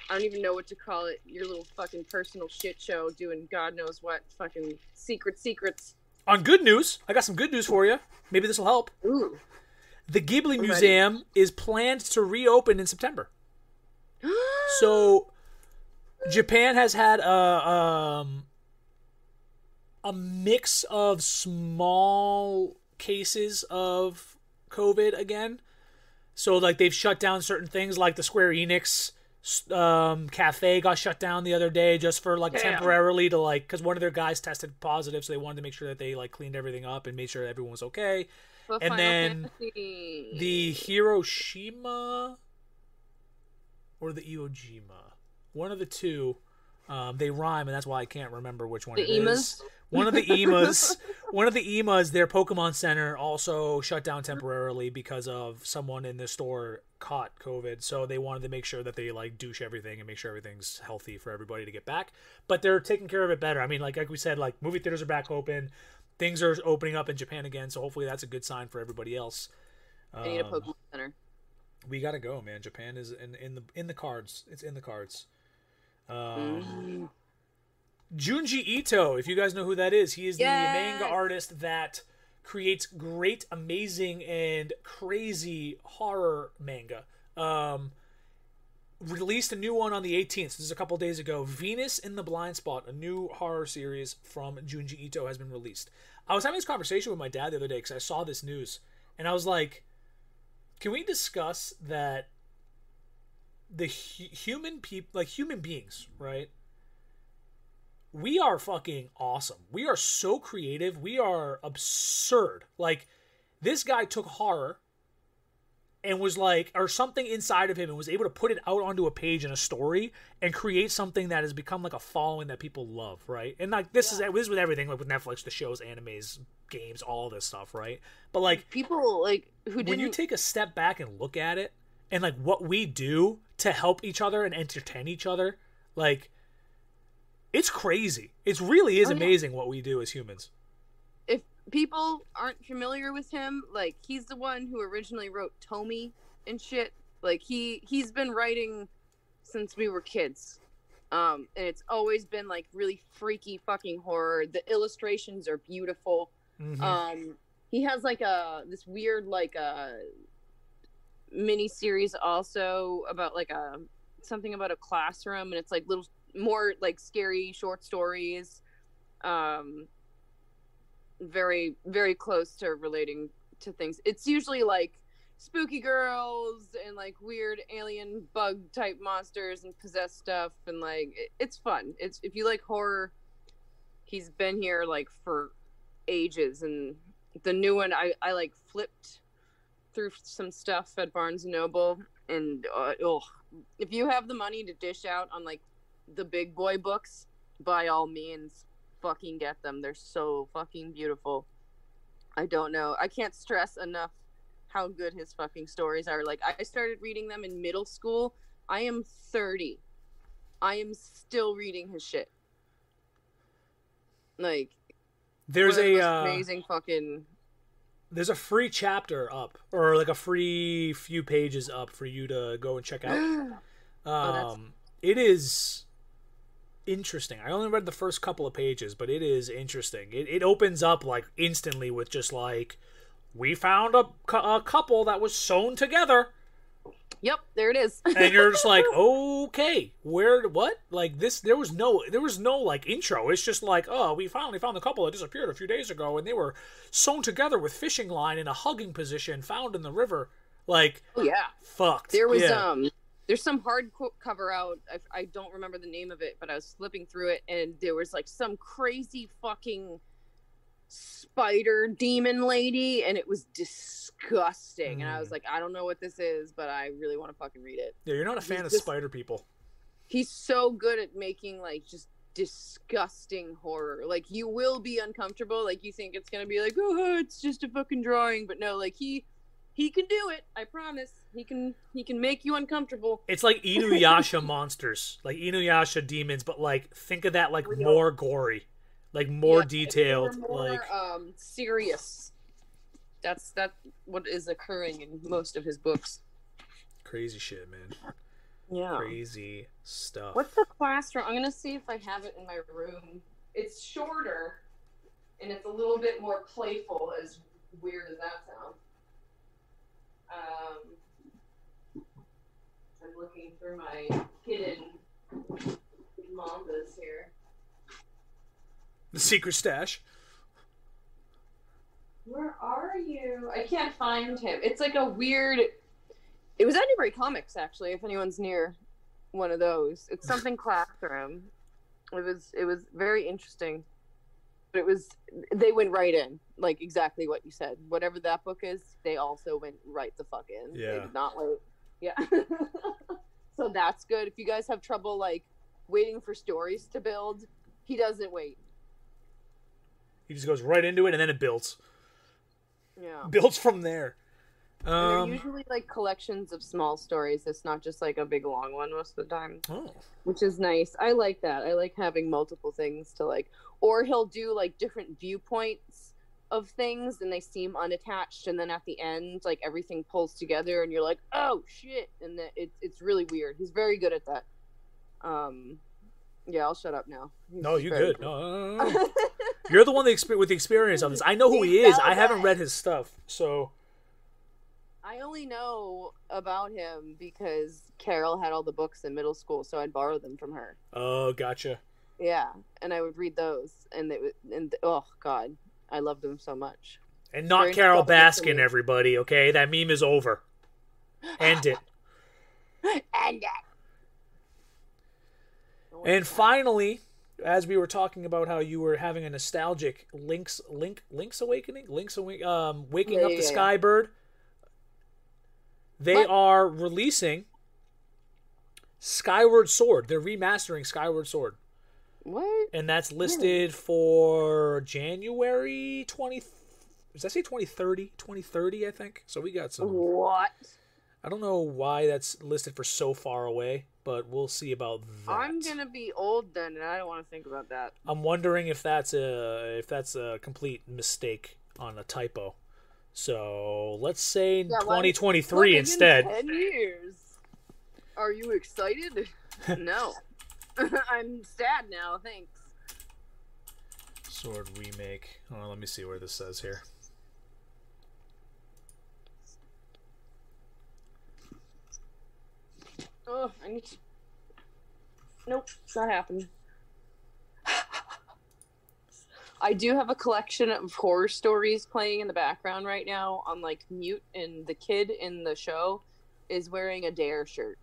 I don't even know what to call it. Your little fucking personal shit show doing God knows what fucking secret secrets. On good news, I got some good news for you. Maybe this will help. Ooh. The Ghibli ready. Museum is planned to reopen in September. So Japan has had a um a mix of small cases of COVID again. So like they've shut down certain things like the Square Enix um, cafe got shut down the other day just for like Damn. temporarily to like because one of their guys tested positive, so they wanted to make sure that they like cleaned everything up and made sure everyone was okay. And Final then Fantasy. The Hiroshima or the Iwo Jima, one of the two. Um, they rhyme, and that's why I can't remember which one The it is. Emas? One of the emas, one of the emas, their Pokemon Center also shut down temporarily because of someone in the store caught COVID. So they wanted to make sure that they like douche everything and make sure everything's healthy for everybody to get back. But they're taking care of it better. I mean, like like we said, like movie theaters are back open, things are opening up in Japan again. So hopefully that's a good sign for everybody else. I need a Um, Pokemon Center. we gotta go, man. Japan is in in the in the cards. It's in the cards. Um, Mm. Junji Ito, if you guys know who that is, he is the manga artist that creates great, amazing, and crazy horror manga. Um, released a new one on the 18th. This is a couple days ago. Venus in the Blind Spot, a new horror series from Junji Ito, has been released. I was having this conversation with my dad the other day because I saw this news, and I was like, "Can we discuss that the hu- human people, like human beings, right? We are fucking awesome. We are so creative. We are absurd. Like this guy took horror." and was like or something inside of him and was able to put it out onto a page in a story and create something that has become like a following that people love right and like this is this is with everything like with netflix the shows animes games all this stuff right but like People like who when didn't. you take a step back and look at it and like what we do to help each other and entertain each other like it's crazy it really is Oh, yeah. amazing what we do as humans if people aren't familiar with him, like he's the one who originally wrote Tomie and shit. Like he he's been writing since we were kids. Um and it's always been like really freaky fucking horror. The illustrations are beautiful. Mhm. Um he has like a this weird like a mini series also about like a something about a classroom and it's like little more like scary short stories. Um very very close to relating to things. It's usually like spooky girls and like weird alien bug type monsters and possessed stuff and like it, it's fun. It's if you like horror, he's been here like for ages and the new one I I like flipped through some stuff at Barnes and Noble and uh, oh, if you have the money to dish out on like the big boy books, by all means, fucking get them. They're so fucking beautiful. I don't know. I can't stress enough how good his fucking stories are. Like I started reading them in middle school. I am 30. I am still reading his shit. Like There's one of the a uh, amazing fucking there's a free chapter up or like a free few pages up for you to go and check out. Oh, Um, it is interesting. I only read the first couple of pages, but it is interesting. It, it opens up like instantly with just like, we found a, a couple that was sewn together, Yep, there it is. and you're just like, okay, where, what? Like this, there was no, there was no like intro. It's just like, oh, we finally found the couple that disappeared a few days ago, and they were sewn together with fishing line in a hugging position, found in the river. Like, oh yeah. fucked. There was Yeah. um there's some hard co- cover out. I, I don't remember the name of it, but I was flipping through it and there was like some crazy fucking spider demon lady and it was disgusting. And I was Mm. like, I don't know what this is, but I really want to fucking read it. yeah, you're not a fan He's of just- spider people. He's so good at making like just disgusting horror. Like you will be uncomfortable. Like you think it's gonna be like, oh, it's just a fucking drawing, but no, like he he can do it. I promise. He can he can make you uncomfortable. It's like Inuyasha monsters, like Inuyasha demons, but like think of that like more gory, like more Yeah, detailed, more, like um serious. That's that what is occurring in most of his books. crazy shit, man. Yeah. Crazy stuff. What's the classroom? I'm gonna see if I have it in my room. It's shorter, and it's a little bit more playful. As weird as that sounds. Um, I'm looking for my hidden mangas here. The secret stash. Where are you? I can't find him. It's like a weird. It was at Newbury Comics, actually. If anyone's near one of those, it's something classroom. It was it was very interesting, but it was they went right in, like exactly what you said. Whatever that book is, they also went right the fuck in. They Yeah. did not wait. Yeah. so that's good. If you guys have trouble like waiting for stories to build, he doesn't wait. He just goes right into it, and then it builds. Yeah. Builds from there. Um, they're usually like collections of small stories. It's not just like a big long one most of the time, oh, which is nice. I like that. I like having multiple things to like, or he'll do like different viewpoints of things and they seem unattached. And then at the end, like everything pulls together and you're like, oh shit. And that it's, it's really weird. He's very good at that. Um, yeah, I'll shut up now. He's no, you very good. No, no, no. You're the one with the experience of this. I know who he is. I haven't read his stuff, so I only know about him because Carol had all the books in middle school, so I'd borrow them from her. oh, gotcha. Yeah, and I would read those, and they would, and oh god, I loved them so much. And not Very Carole Baskin, everybody. Okay, that meme is over. End it. and And finally, as we were talking about how you were having a nostalgic Link's Link Link's Awakening, Link's Awa- um, waking Yeah, up yeah, the yeah. Skybird. They are releasing Skyward Sword. They're remastering Skyward Sword, what? and that's listed for January twenty. Does that say 2030? 2030, I think. So we got some. What? I don't know why that's listed for so far away, but we'll see about that. I'm gonna be old then, and I don't want to think about that. I'm wondering if that's a if that's a complete mistake on a typo. So let's say Yeah, why- 2023 Look, in instead. Ten years. Are you excited? no. I'm sad now. Thanks. Sword remake. Oh, let me see where this says here. Oh, I need to. Nope, it's not happening. I do have a collection of horror stories playing in the background right now on like mute, and the kid in the show is wearing a Dare shirt,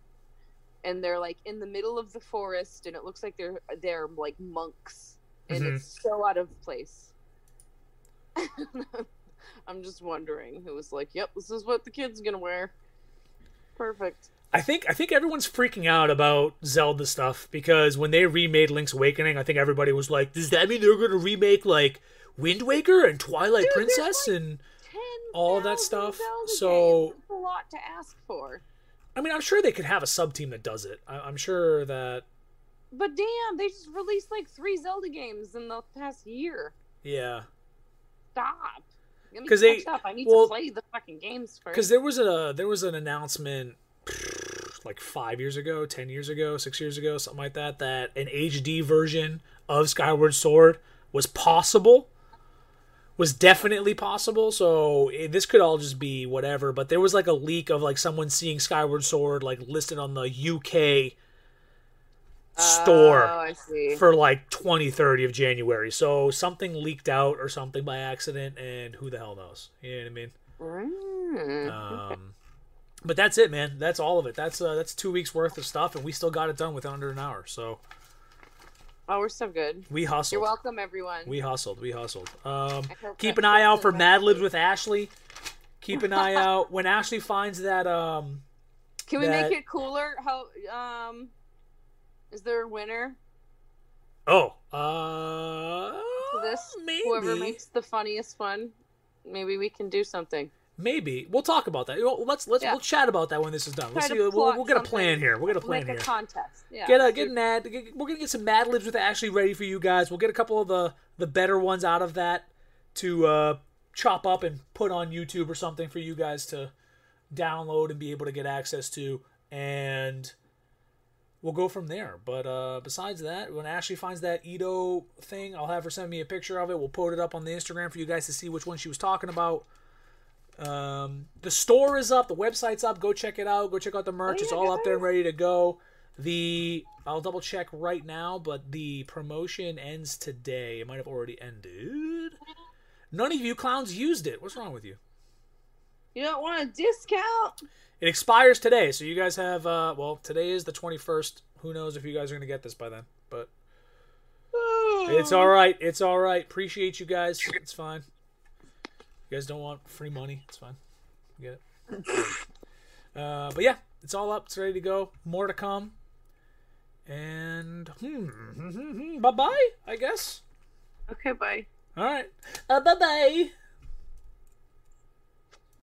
and they're like in the middle of the forest, and it looks like they're they're like monks, and Mhm. it's so out of place. I'm just wondering who was like, "Yep, this is what the kid's gonna wear." Perfect. I think I think everyone's freaking out about Zelda stuff because when they remade Link's Awakening, I think everybody was like, "Does that mean they're going to remake like Wind Waker and Twilight Dude, Princess?" like, and All that stuff, Zelda so- games. That's a lot to ask for. I mean, I'm sure they could have a sub team that does it. I, I'm sure that But damn, they just released like three Zelda games in the past year. yeah, Stop. Let me 'Cause they- up. I need well, to play the fucking games first. because there was a there was an announcement like five years ago, ten years ago, six years ago, something like that, that an HD version of Skyward Sword was possible, was definitely possible. So eh, this could all just be whatever. But there was like a leak of like someone seeing Skyward Sword like listed on the UK store Oh, for like 2030 of January. So something leaked out or something by accident, and who the hell knows? You know what I mean? Mm, Um, but that's it, man. That's all of it. That's uh, that's two weeks worth of stuff, and we still got it done within under an hour. So oh, we're so good. we hustled. You're welcome, everyone. We hustled. We hustled. Um, keep an eye out for Mad Libs with Ashley. Keep an eye out when Ashley finds that. Um, Can we that- make it cooler? How um, is there a winner oh, uh, this? maybe. Whoever makes the funniest one, maybe we can do something. Maybe we'll talk about that. Let's let's Yeah. we'll chat about that when this is done. We'll see. We'll, we'll get a plan here. We'll get a plan Make here. a contest. Yeah. get a get an ad. get- We're gonna get some Mad Libs with Ashley ready for you guys. We'll get a couple of the the better ones out of that to uh, chop up and put on YouTube or something for you guys to download and be able to get access to, and we'll go from there. But uh, besides that, when Ashley finds that Edo thing, I'll have her send me a picture of it. We'll put it up on the Instagram for you guys to see which one she was talking about. Um, the store is up, the website's up. Go check it out. Go check out the merch. Oh, it's yeah, all up there and ready to go. The I'll double check right now, but the promotion ends today. It might have already ended. None of you clowns used it. What's wrong with you? You don't want a discount? It expires today, so you guys have uh well, today is the 21st. Who knows if you guys are going to get this by then, but it's all right. It's all right. Appreciate you guys. It's fine. You guys don't want free money. It's fine. Get it. uh, but yeah, it's all up. It's ready to go. More to come. And hmm, bye bye. I guess. Okay, bye. All right. Uh, bye bye.